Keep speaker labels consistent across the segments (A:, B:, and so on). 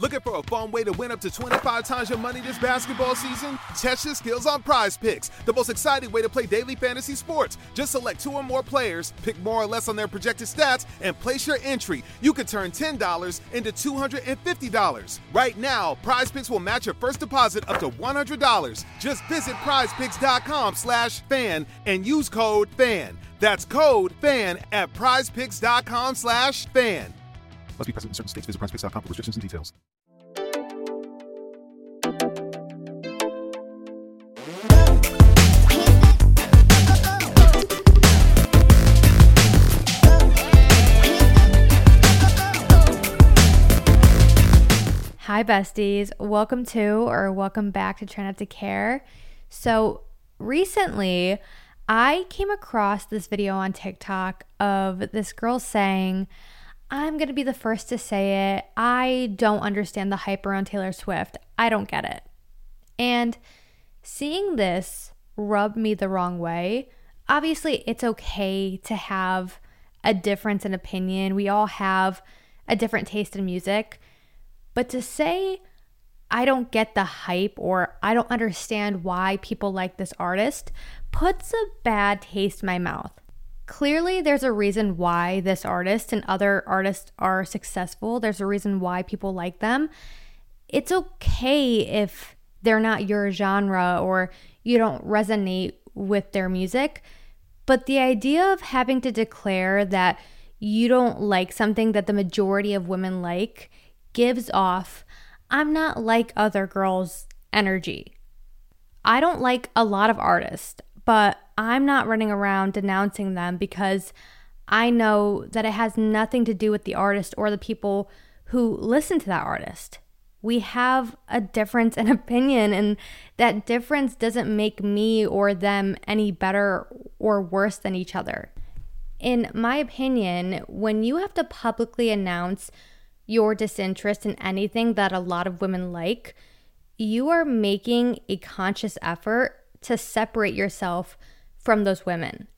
A: Looking for a fun way to win up to 25 times your money this basketball season? Test your skills on PrizePicks, the most exciting way to play daily fantasy sports. Just select two or more players, pick more or less on their projected stats, and place your entry. You could turn $10 into $250. Right now, PrizePicks will match your first deposit up to $100. Just visit prizepicks.com slash fan and use code FAN. That's code FAN at prizepicks.com slash fan.
B: Must be present in certain states. Visit prizepicks.com for restrictions and details.
C: Hi, besties. Welcome to or welcome back to Try Not to Care. So, recently, I came across this video on TikTok of this girl saying, I'm going to be the first to say it. I don't understand the hype around Taylor Swift. I don't get it. And seeing this rubbed me the wrong way. Obviously, it's okay to have a difference in opinion. We all have a different taste in music. But to say, I don't get the hype or I don't understand why people like this artist puts a bad taste in my mouth. Clearly, there's a reason why this artist and other artists are successful. There's a reason why people like them. It's okay if they're not your genre or you don't resonate with their music. But the idea of having to declare that you don't like something that the majority of women like gives off, I'm not like other girls energy. I don't like a lot of artists, but I'm not running around denouncing them because I know that it has nothing to do with the artist or the people who listen to that artist. We have a difference in opinion, and that difference doesn't make me or them any better or worse than each other. In my opinion, when you have to publicly announce your disinterest in anything that a lot of women like, you are making a conscious effort to separate yourself from those women.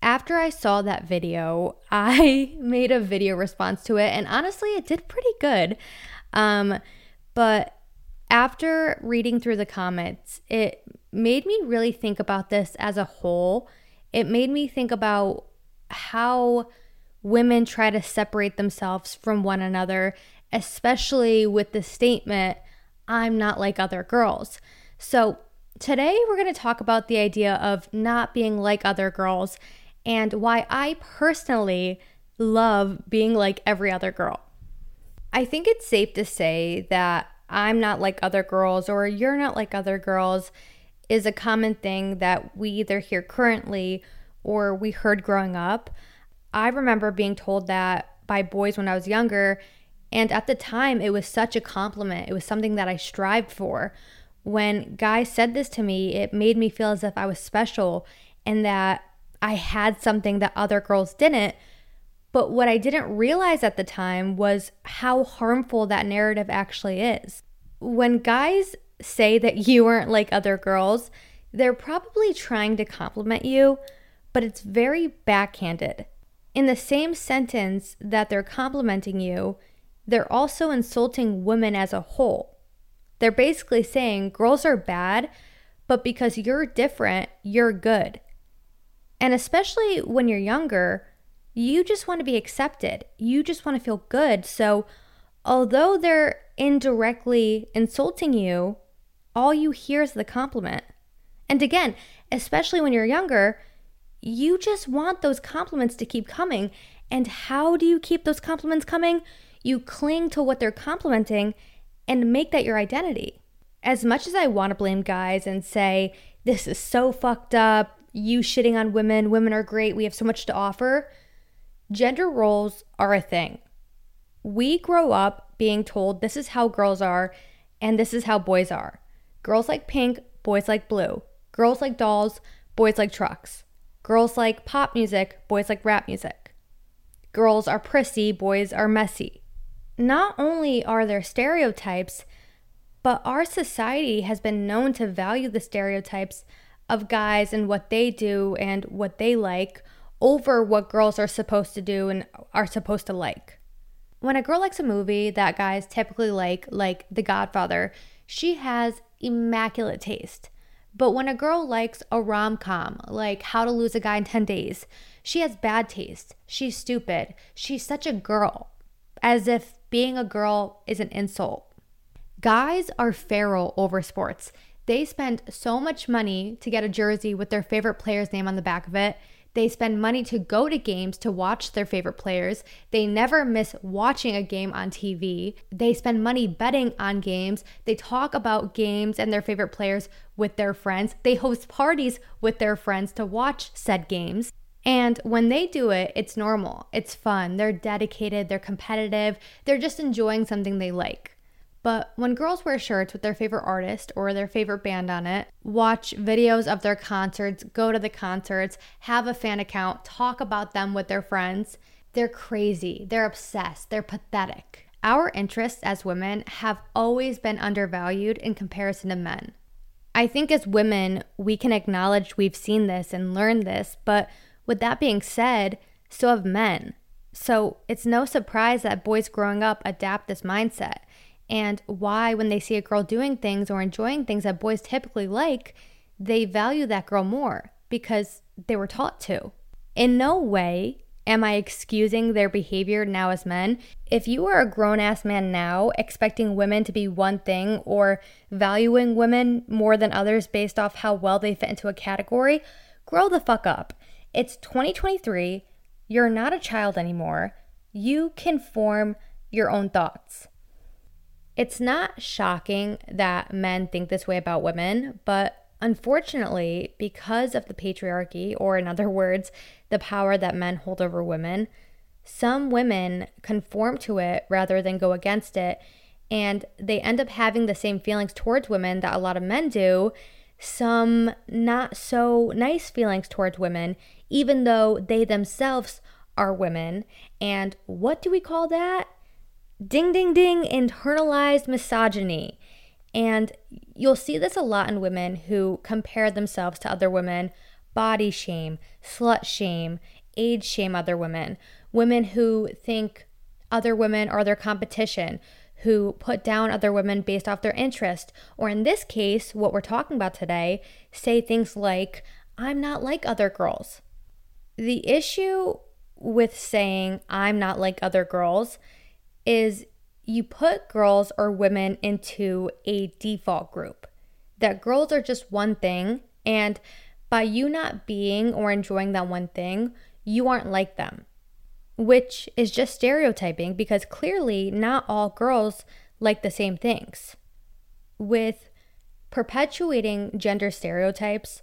C: After I saw that video, I made a video response to it, and honestly, it did pretty good. Um, but after reading through the comments, it made me really think about this as a whole. It made me think about how women try to separate themselves from one another, especially with the statement, I'm not like other girls. So, today we're going to talk about the idea of not being like other girls and why I personally love being like every other girl. I think it's safe to say that I'm not like other girls or you're not like other girls is a common thing that we either hear currently or we heard growing up. I remember being told that by boys when I was younger. And at the time, it was such a compliment. It was something that I strived for. When guys said this to me, it made me feel as if I was special and that I had something that other girls didn't. But what I didn't realize at the time was how harmful that narrative actually is. When guys say that you aren't like other girls, they're probably trying to compliment you, but it's very backhanded. In the same sentence that they're complimenting you, they're also insulting women as a whole. They're basically saying girls are bad, but because you're different, you're good. And especially when you're younger, you just want to be accepted. You just want to feel good. So, although they're indirectly insulting you, all you hear is the compliment. And again, especially when you're younger, you just want those compliments to keep coming. And how do you keep those compliments coming? You cling to what they're complimenting and make that your identity. As much as I want to blame guys and say, this is so fucked up, you shitting on women, women are great, we have so much to offer, gender roles are a thing. We grow up being told this is how girls are and this is how boys are. Girls like pink, boys like blue. Girls like dolls, boys like trucks. Girls like pop music, boys like rap music. Girls are prissy, boys are messy. Not only are there stereotypes, but our society has been known to value the stereotypes of guys and what they do and what they like over what girls are supposed to do and are supposed to like. When a girl likes a movie that guys typically like, like The Godfather, she has immaculate taste. But when a girl likes a rom com, like How to Lose a Guy in 10 Days, she has bad taste. She's stupid. She's such a girl, as if being a girl is an insult. Guys are feral over sports. They spend so much money to get a jersey with their favorite player's name on the back of it they spend money to go to games to watch their favorite players. They never miss watching a game on TV. They spend money betting on games. They talk about games and their favorite players with their friends. They host parties with their friends to watch said games. And when they do it, it's normal. It's fun. They're dedicated. They're competitive. They're just enjoying something they like. But when girls wear shirts with their favorite artist or their favorite band on it, watch videos of their concerts, go to the concerts, have a fan account, talk about them with their friends, they're crazy, they're obsessed, they're pathetic. Our interests as women have always been undervalued in comparison to men. I think as women, we can acknowledge we've seen this and learned this, but with that being said, so have men. So it's no surprise that boys growing up adapt this mindset and why, when they see a girl doing things or enjoying things that boys typically like, they value that girl more because they were taught to. In no way am I excusing their behavior now as men. If you are a grown ass man now expecting women to be one thing or valuing women more than others based off how well they fit into a category, grow the fuck up. It's 2023. You're not a child anymore. You can form your own thoughts. It's not shocking that men think this way about women, but unfortunately, because of the patriarchy, or in other words, the power that men hold over women, some women conform to it rather than go against it. And they end up having the same feelings towards women that a lot of men do, some not so nice feelings towards women, even though they themselves are women. And what do we call that? Ding, ding, ding, internalized misogyny. And you'll see this a lot in women who compare themselves to other women, body shame, slut shame, age shame other women, women who think other women are their competition, who put down other women based off their interest, or in this case, what we're talking about today, say things like, I'm not like other girls. The issue with saying I'm not like other girls is you put girls or women into a default group. That girls are just one thing, and by you not being or enjoying that one thing, you aren't like them, which is just stereotyping because clearly not all girls like the same things. With perpetuating gender stereotypes,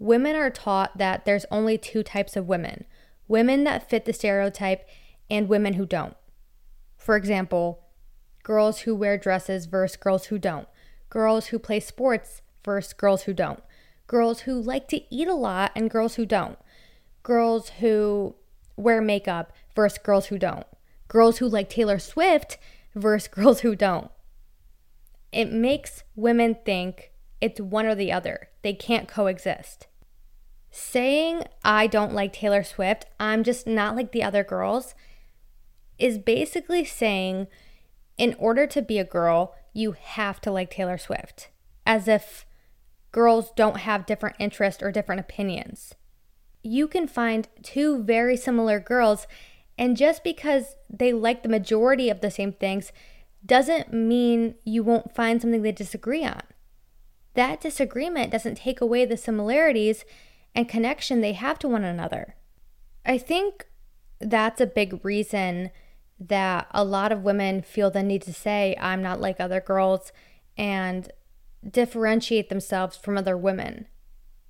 C: women are taught that there's only two types of women women that fit the stereotype and women who don't. For example, girls who wear dresses versus girls who don't, girls who play sports versus girls who don't, girls who like to eat a lot and girls who don't, girls who wear makeup versus girls who don't, girls who like Taylor Swift versus girls who don't. It makes women think it's one or the other, they can't coexist. Saying, I don't like Taylor Swift, I'm just not like the other girls is basically saying in order to be a girl, you have to like Taylor Swift, as if girls don't have different interests or different opinions. You can find two very similar girls, and just because they like the majority of the same things doesn't mean you won't find something they disagree on. That disagreement doesn't take away the similarities and connection they have to one another. I think that's a big reason that a lot of women feel the need to say, I'm not like other girls, and differentiate themselves from other women.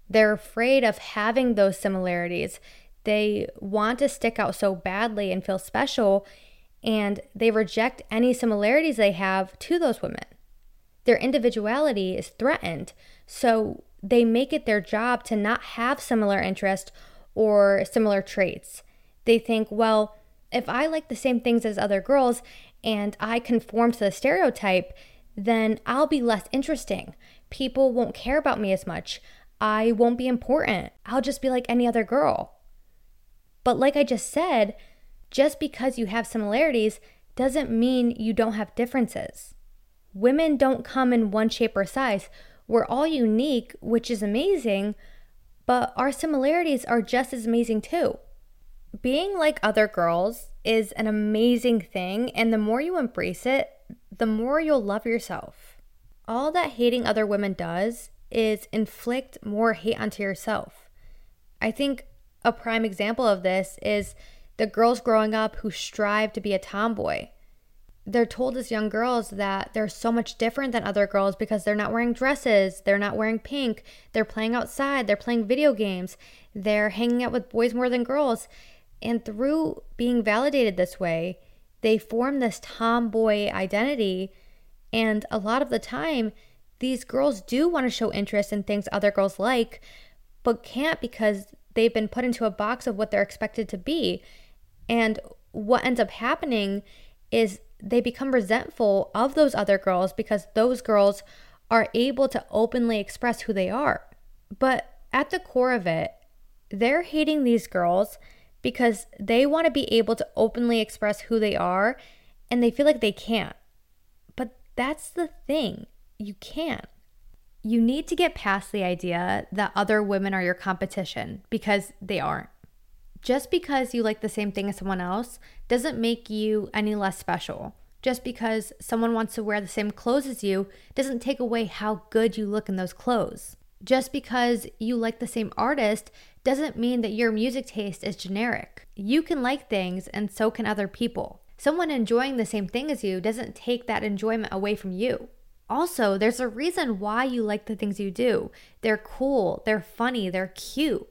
C: They're afraid of having those similarities. They want to stick out so badly and feel special, and they reject any similarities they have to those women. Their individuality is threatened, so they make it their job to not have similar interests or similar traits. They think, well, if I like the same things as other girls and I conform to the stereotype, then I'll be less interesting. People won't care about me as much. I won't be important. I'll just be like any other girl. But like I just said, just because you have similarities doesn't mean you don't have differences. Women don't come in one shape or size. We're all unique, which is amazing, but our similarities are just as amazing too. Being like other girls is an amazing thing, and the more you embrace it, the more you'll love yourself. All that hating other women does is inflict more hate onto yourself. I think a prime example of this is the girls growing up who strive to be a tomboy. They're told as young girls that they're so much different than other girls because they're not wearing dresses, they're not wearing pink, they're playing outside, they're playing video games, they're hanging out with boys more than girls. And through being validated this way, they form this tomboy identity. And a lot of the time, these girls do want to show interest in things other girls like, but can't because they've been put into a box of what they're expected to be. And what ends up happening is they become resentful of those other girls because those girls are able to openly express who they are. But at the core of it, they're hating these girls because they want to be able to openly express who they are and they feel like they can't. But that's the thing you can't. You need to get past the idea that other women are your competition because they aren't. Just because you like the same thing as someone else doesn't make you any less special. Just because someone wants to wear the same clothes as you doesn't take away how good you look in those clothes. Just because you like the same artist doesn't mean that your music taste is generic. You can like things, and so can other people. Someone enjoying the same thing as you doesn't take that enjoyment away from you. Also, there's a reason why you like the things you do. They're cool, they're funny, they're cute.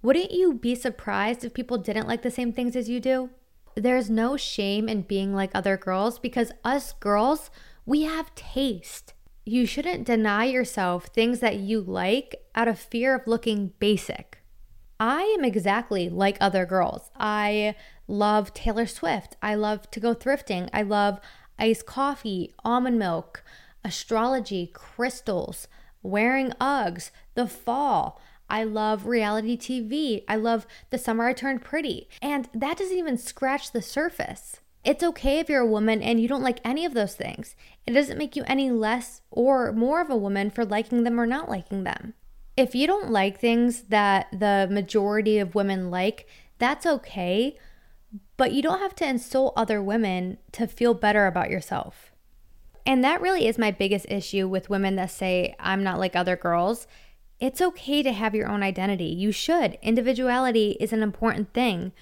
C: Wouldn't you be surprised if people didn't like the same things as you do? There's no shame in being like other girls because us girls, we have taste. You shouldn't deny yourself things that you like out of fear of looking basic. I am exactly like other girls. I love Taylor Swift. I love to go thrifting. I love iced coffee, almond milk, astrology, crystals, wearing Uggs, the fall. I love reality TV. I love The Summer I Turned Pretty. And that doesn't even scratch the surface. It's okay if you're a woman and you don't like any of those things. It doesn't make you any less or more of a woman for liking them or not liking them. If you don't like things that the majority of women like, that's okay, but you don't have to insult other women to feel better about yourself. And that really is my biggest issue with women that say, I'm not like other girls it's okay to have your own identity. You should. Individuality is an important thing,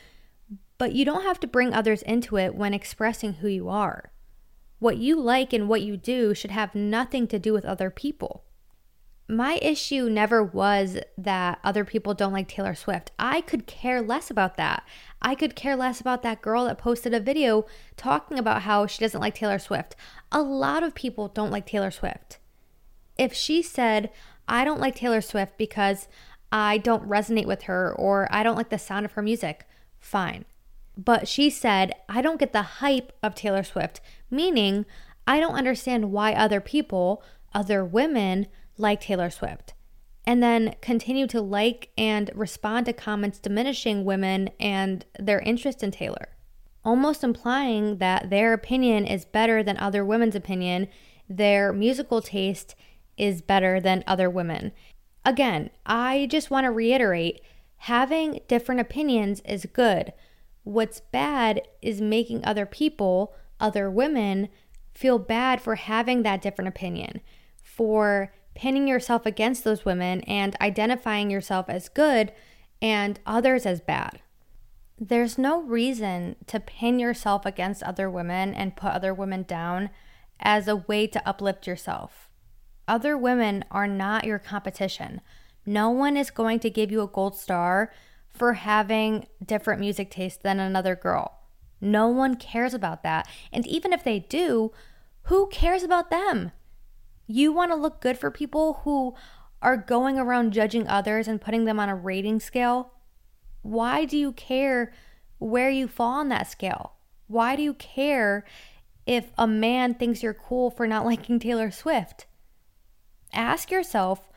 C: but you don't have to bring others into it when expressing who you are. What you like and what you do should have nothing to do with other people. My issue never was that other people don't like Taylor Swift. I could care less about that. I could care less about that girl that posted a video talking about how she doesn't like Taylor Swift. A lot of people don't like Taylor Swift. If she said, I don't like Taylor Swift because I don't resonate with her or I don't like the sound of her music. Fine. But she said, I don't get the hype of Taylor Swift, meaning I don't understand why other people, other women, like Taylor Swift. And then continue to like and respond to comments diminishing women and their interest in Taylor, almost implying that their opinion is better than other women's opinion, their musical taste is better than other women. Again, I just want to reiterate having different opinions is good. What's bad is making other people, other women, feel bad for having that different opinion, for pinning yourself against those women and identifying yourself as good and others as bad. There's no reason to pin yourself against other women and put other women down as a way to uplift yourself. Other women are not your competition. No one is going to give you a gold star for having different music taste than another girl. No one cares about that. And even if they do, who cares about them? You want to look good for people who are going around judging others and putting them on a rating scale? Why do you care where you fall on that scale? Why do you care if a man thinks you're cool for not liking Taylor Swift? Ask yourself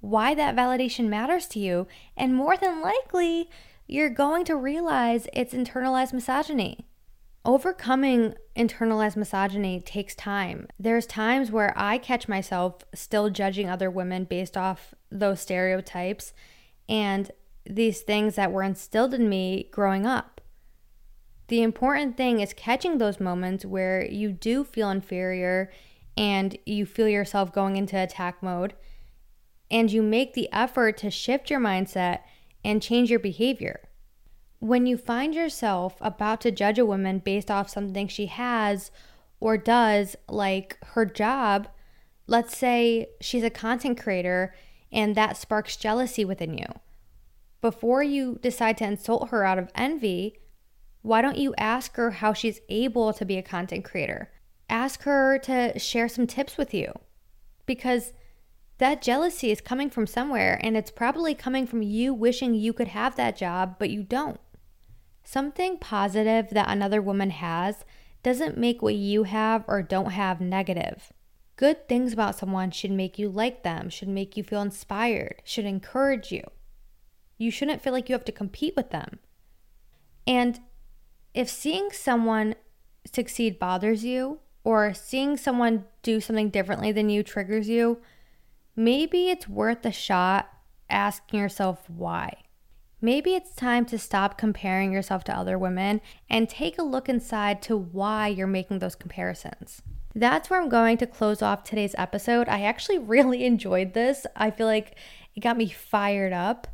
C: why that validation matters to you, and more than likely, you're going to realize it's internalized misogyny. Overcoming internalized misogyny takes time. There's times where I catch myself still judging other women based off those stereotypes and these things that were instilled in me growing up. The important thing is catching those moments where you do feel inferior and you feel yourself going into attack mode, and you make the effort to shift your mindset and change your behavior when you find yourself about to judge a woman based off something she has or does, like her job, let's say she's a content creator and that sparks jealousy within you. Before you decide to insult her out of envy, why don't you ask her how she's able to be a content creator? Ask her to share some tips with you because that jealousy is coming from somewhere and it's probably coming from you wishing you could have that job, but you don't. Something positive that another woman has doesn't make what you have or don't have negative. Good things about someone should make you like them, should make you feel inspired, should encourage you. You shouldn't feel like you have to compete with them. And if seeing someone succeed bothers you, or seeing someone do something differently than you triggers you, maybe it's worth a shot asking yourself why. Maybe it's time to stop comparing yourself to other women and take a look inside to why you're making those comparisons. That's where I'm going to close off today's episode. I actually really enjoyed this. I feel like it got me fired up.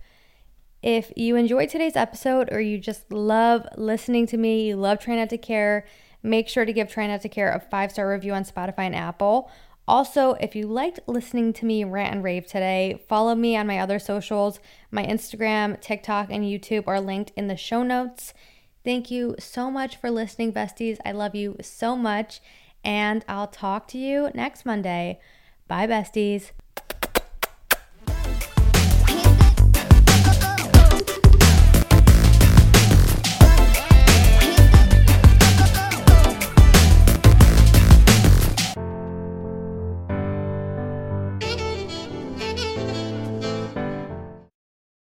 C: If you enjoyed today's episode or you just love listening to me, you love Try Not to Care, make sure to give Try Not to Care a five star review on Spotify and Apple. Also, if you liked listening to me rant and rave today, follow me on my other socials. My Instagram, TikTok, and YouTube are linked in the show notes. Thank you so much for listening, besties. I love you so much, and I'll talk to you next Monday. Bye, besties.